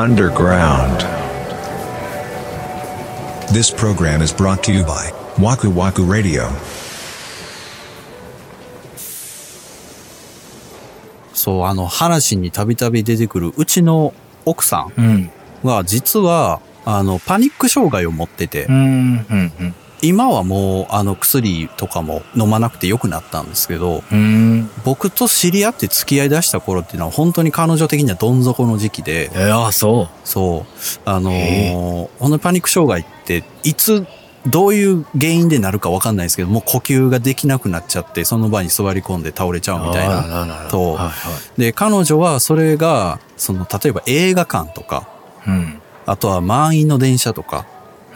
underground. This program is brought to you by Waku Waku Radio. そう、あの、話にたびたび出てくるうちの奥さうん。んは、実は、あの、パニック障害を持っててう、ん。うん。うん。今はもう、あの、薬とかも飲まなくてよくなったんですけど、うん。僕と知り合って付き合い出した頃っていうのは、本当に彼女的にはどん底の時期で、いや、そそう、あのへー、本当にパニック障害って、いつ、どういう原因でなるかわかんないですけど、もう呼吸ができなくなっちゃって、その場に座り込んで倒れちゃう。うみたいあな。ららららそうはいはで、彼女はそれが、その、例えば映画館とか、い。うん。あとは満員の電車とか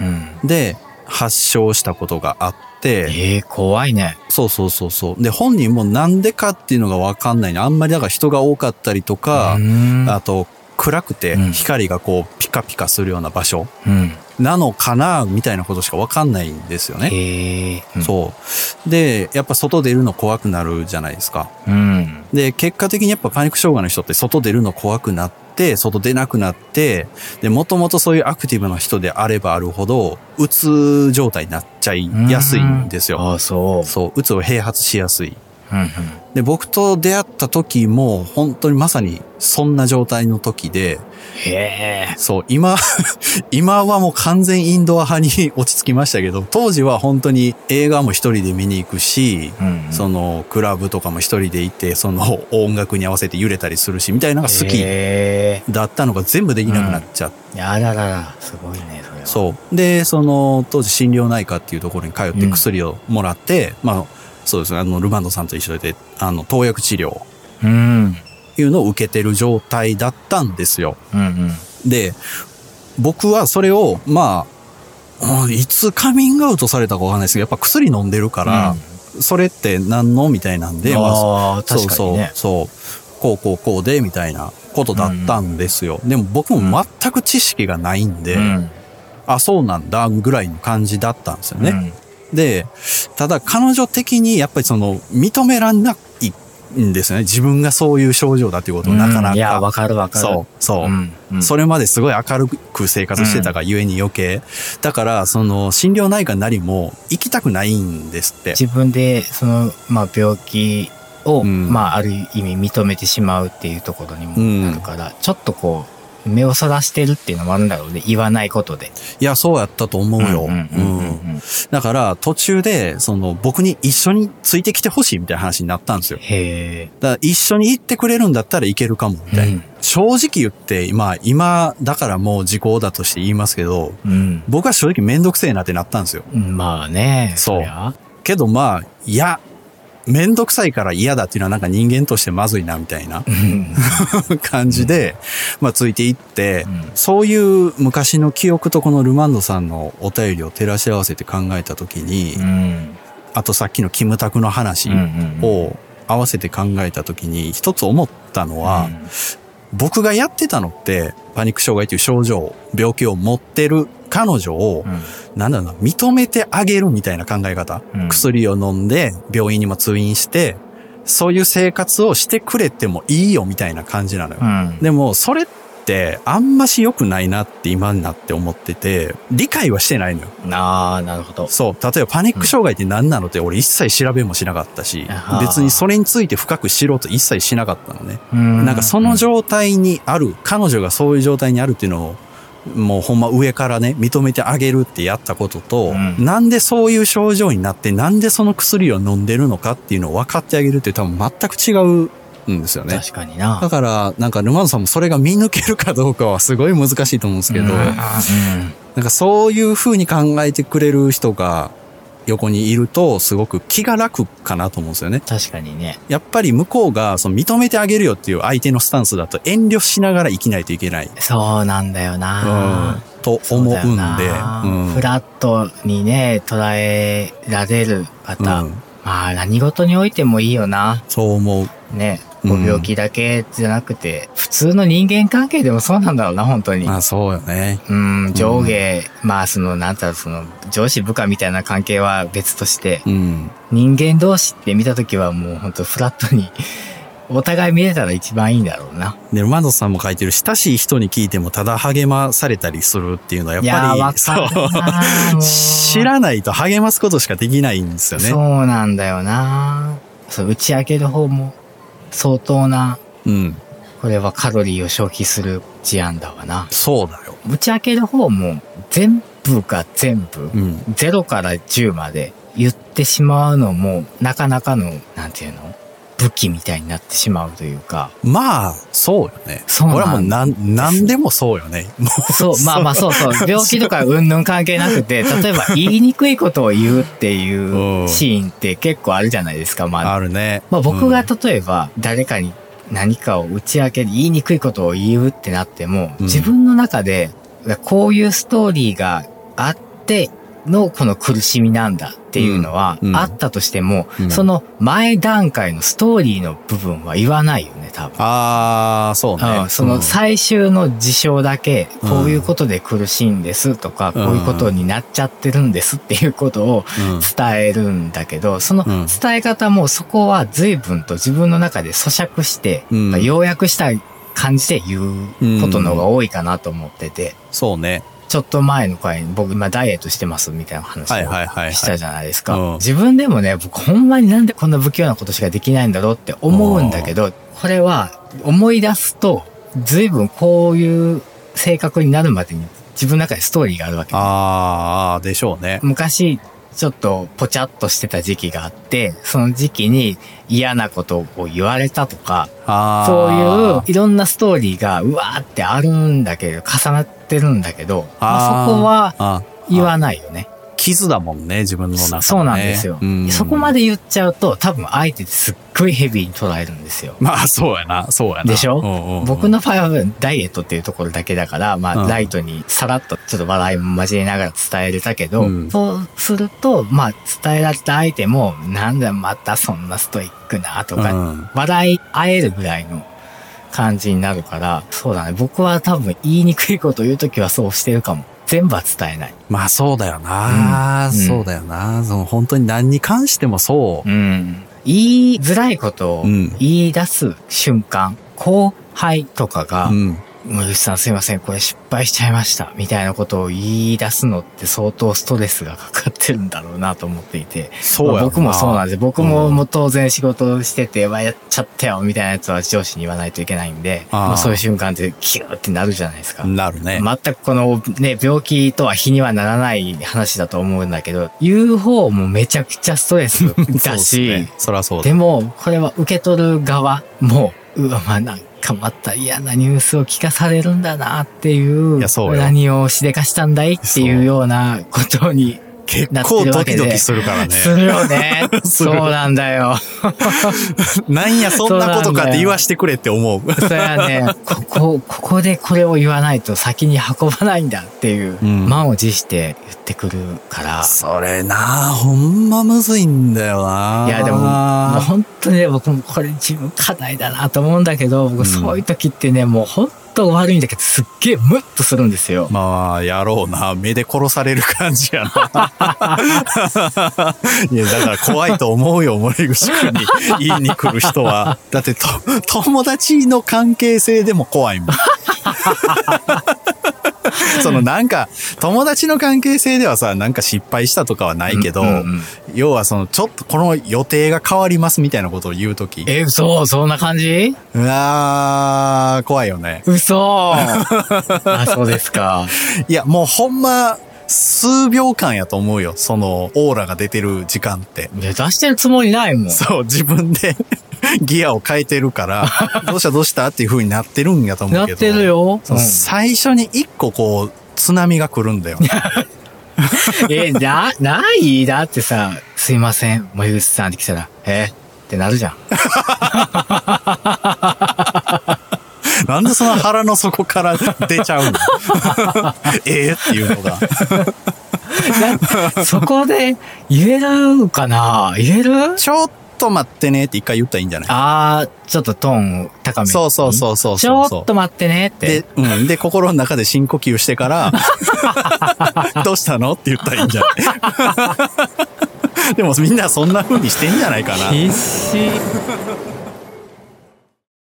うん。で発症したことがあって、ええ怖いね。そうそうそうそう。で、本人もなんでかっていうのがわかんないの。あんまりだから人が多かったりとかう、ん。あと暗くてうん光がこうピカピカするような場所うん。なのかな、みたいなことしかわかんないんですよね。へえ。そう。で、やっぱ外出るの怖くなるじゃないですか。うん。で、結果的にやっぱパニック障害の人って外出るの怖くなって、外出なくなって、で、もともとそういうアクティブな人であればあるほど、うつ状態になっちゃいやすいんですよ。ああ、そう。そう、うつを併発しやすい。うんうん。で、僕と出会った時も、本当にまさにそんな状態の時で、へえ。そう、今、今はもう完全インドア派に 落ち着きましたけど、当時は本当に映画も一人で見に行くし、うん。そのクラブとかも一人で行って、その音楽に合わせて揺れたりするし、みたいなのが好きへだったのが全部できなくなっちゃって、え。あららら、すごいね、それは。そう。で、その当時心療内科っていうところに通って薬をもらって、まあ、そうですね、あの、ルマンドさんと一緒で、あの、投薬治療うん。いうのを受けてる状態だったんですよ。うんうん。で、僕はそれを、まあ、うんいつカミングアウトされたかわかんないですけど、やっぱ薬飲んでるから、それって何のみたいなんで、まあああ、確かにね。そうそう、そう、こうこうこうで、みたいなことだったんですよ。でも僕も全く知識がないんで、うん。あ、そうなんだ、ぐらいの感じだったんですよね。うんで、ただ彼女的にやっぱりその、認めらんないんですよね。自分がそういう症状だということをなかなか。うんいや、わかるわかる。そう、そう。うん。うんそれまですごい明るく生活してたがゆえに余計。だから、その、心療内科なりも行きたくないんですって。自分で、その、まあ、病気を、うんまあ、ある意味認めてしまうっていうところにもなるから、ちょっとこう、目をそらしてるっていうのもあるんだろうね。言わないことで。いや、そうやったと思うよ。だから、途中で、その、僕に一緒についてきてほしいみたいな話になったんですよ。へだから、一緒に行ってくれるんだったらいけるかも、みたいな。うん正直言って、まあ、今、だからもう時効だとして言いますけど、え。うん。僕は正直めんどくせえなってなったんですよ。まあね。そうけどまあ、いや、めんどくさいから嫌だっていうのはなんか人間としてまずいなみたいなうん。感じで、まあついていって、うんそういう昔の記憶とこのルマンドさんのお便りを照らし合わせて考えたときに、うん。あとさっきのキムタクの話を合わせて考えたときに、一つ思ったのは、僕がやってたのって、パニック障害という症状、病気を持ってる彼女を、うんなんだろうな、認めてあげるみたいな考え方。うん薬を飲んで、病院にも通院して、そういう生活をしてくれてもいいよみたいな感じなのよ。うん。でも、それってあんまし良くないなって今になって思ってて、理解はしてないのよ。ああ、なるほど。そう。例えばパニック障害って何なのって俺一切調べもしなかったし、あー別にそれについて深く知ろうと一切しなかったのね。ななんかその状態にある、彼女がそういう状態にあるっていうのを、もうほんま上からね、認めてあげるってやったことと、うんなんでそういう症状になって、なんでその薬を飲んでるのかっていうのを分かってあげるって多分全く違うんですよね。確かにな。だから、なんか沼野さんもそれが見抜けるかどうかはすごい難しいと思うんですけど、うんうんなんかそういう風に考えてくれる人が横にいると、すごく気が楽かなと思うんですよね。確かにね。やっぱり向こうがその認めてあげるよっていう相手のスタンスだと遠慮しながら生きないといけない。そうなんだようんな。うだよ思うんで、なうんフラットにね、捉えられる方。うんまあ、何事においてもいいよな。そう思う。ね。うんご病気だけじゃなくて、普通の人間関係でもそうなんだろうな、本当に。まあそうよね。うん、上下、まあ、その、なんだろう、その、上司部下みたいな関係は別として、うん。人間同士って見たときはもう本当フラットに お互い見れたら一番いいんだろうな。で、マドさんも書いてる、親しい人に聞いてもただ励まされたりするっていうのはやっぱり、そう知らないと励ますことしかできないんですよね。そうなんだよな。そう、打ち明ける方も相当な、うん。これはカロリーを消費する事案だわな。そうだよ。打ち明ける方も全部が全部、うん。0から10まで言ってしまうのも、なかなかの、なんていうの？武器みたいになってしまうというか。まあ、そうよね。そうなんこれはもうなん、なんでもそうよね。もうそう、まあまあそうそう。病気とかうんぬん関係なくて、例えば言いにくいことを言うっていうシーンって結構あるじゃないですか、まあ。あるね。まあ僕がうん例えば誰かに何かを打ち明け、言いにくいことを言うってなっても、うん自分の中でこういうストーリーがあってのこの苦しみなんだっていうのはうんうん。あったとしても、うん。その前段階のストーリーの部分は言わないよね、多分。ああ、そうね。う。ん、その最終の事象だけ、うんこういうことで苦しいんですとか、こういうことになっちゃってるんですっていうことをうん。伝えるんだけど、そのうん。伝え方もそこは随分と自分の中で咀嚼して、うん。要約した感じで言うことの方が多いかなと思ってて、そうね。ちょっと前の回に僕今ダイエットしてますみたいな話をしたじゃないですか。うん自分でもね、僕ほんまになんでこんな不器用なことしかできないんだろうって思うんだけど、これは思い出すと、随分こういう性格になるまでに自分の中でストーリーがあるわけ。ああ、でしょうね。昔、ちょっとぽちゃっとしてた時期があって、その時期に嫌なことを言われたとか。そういういろんなストーリーがうわーってあるんだけど、重なってるんだけど、まあそこはあ言わないよね。傷だもんね、自分の中の、ね。そうなんですよ。うんそこまで言っちゃうと、多分相手ですっごいヘビーに捉えるんですよ。まあ、そうやな、そうやな。でしょ、うんうんうん僕の場合はダイエットっていうところだけだから、まうんあ、ライトにさらっとちょっと笑いも交えながら伝えれたけど、うんそうすると、まあ、伝えられた相手も、なんだまたそんなストイックなとか、うん笑い合えるぐらいの感じになるから、そうだね。僕は多分言いにくいことを言うときはそうしてるかも。全部は伝えない。まあ、そうだよな、うんそうだよな。その本当に何に関してもそう。うん。言いづらいことをうん言い出す瞬間、後輩とかが、うん。森口さんすいません、これ失敗しちゃいました、みたいなことを言い出すのって相当ストレスがかかってるんだろうなと思っていて。そうや僕もそうなんです。僕もうんもう当然仕事をしてて、わ、やっちゃったよ、みたいなやつは上司に言わないといけないんで、まあそういう瞬間ってキューってなるじゃないですか。なるね。全くこのね、病気とは比にはならない話だと思うんだけど、言う方もめちゃくちゃストレスだし、ね、そりゃそうだ。でも、これは受け取る側も、うわ、まあなんかまた嫌なニュースを聞かされるんだなっていう、いやそうよ何をしでかしたんだいっていうようなことに結構ド。キドキするからね。するよね。そうなんだよ。なんや、そんなことかって言わしてくれって思う。それはね、ここ、ここでこれを言わないと先に運ばないんだっていう、うん満を持して言ってくるから。それなほんまむずいんだよないや、でも、もう本当にね、僕もこれ自分課題だなと思うんだけど、僕そういう時ってね、もう本当悪いんだけど、すっげえムッとするんですよ。まあ、やろうな。目で殺される感じやな。いや、だから怖いと思うよ、森口くんに 言いに来る人は。だってと、友達の関係性でも怖いもん。そのなんか、友達の関係性ではさ、なんか失敗したとかはないけど、うんうんうん要はその、ちょっとこの予定が変わりますみたいなことを言うとき、え、嘘？そんな感じ？うわー、怖いよね。嘘 あ、そうですか。いや、もうほんま、数秒間やと思うよ。その、オーラが出てる時間って。出してるつもりないもん。そう、自分で ギアを変えてるから、どうしたどうしたっていう風になってるんやと思うけど。なってるよ。その最初に一個こう、津波が来るんだよ。え、な、ない？だってさ、すいません、森口さんって来たら、え？ってなるじゃん。なんでその腹の底から出ちゃうの？え？えっていうのが。そこで言えるかな？言える？ちょっと待ってねって一回言ったらいいんじゃない？あー、ちょっとトーン高めに。そうそうそうそうちょっと待ってねって。で、うん。で、心の中で深呼吸してから、どうしたのって言ったらいいんじゃない？でもみんなそんな風にしてんじゃないかな。必死。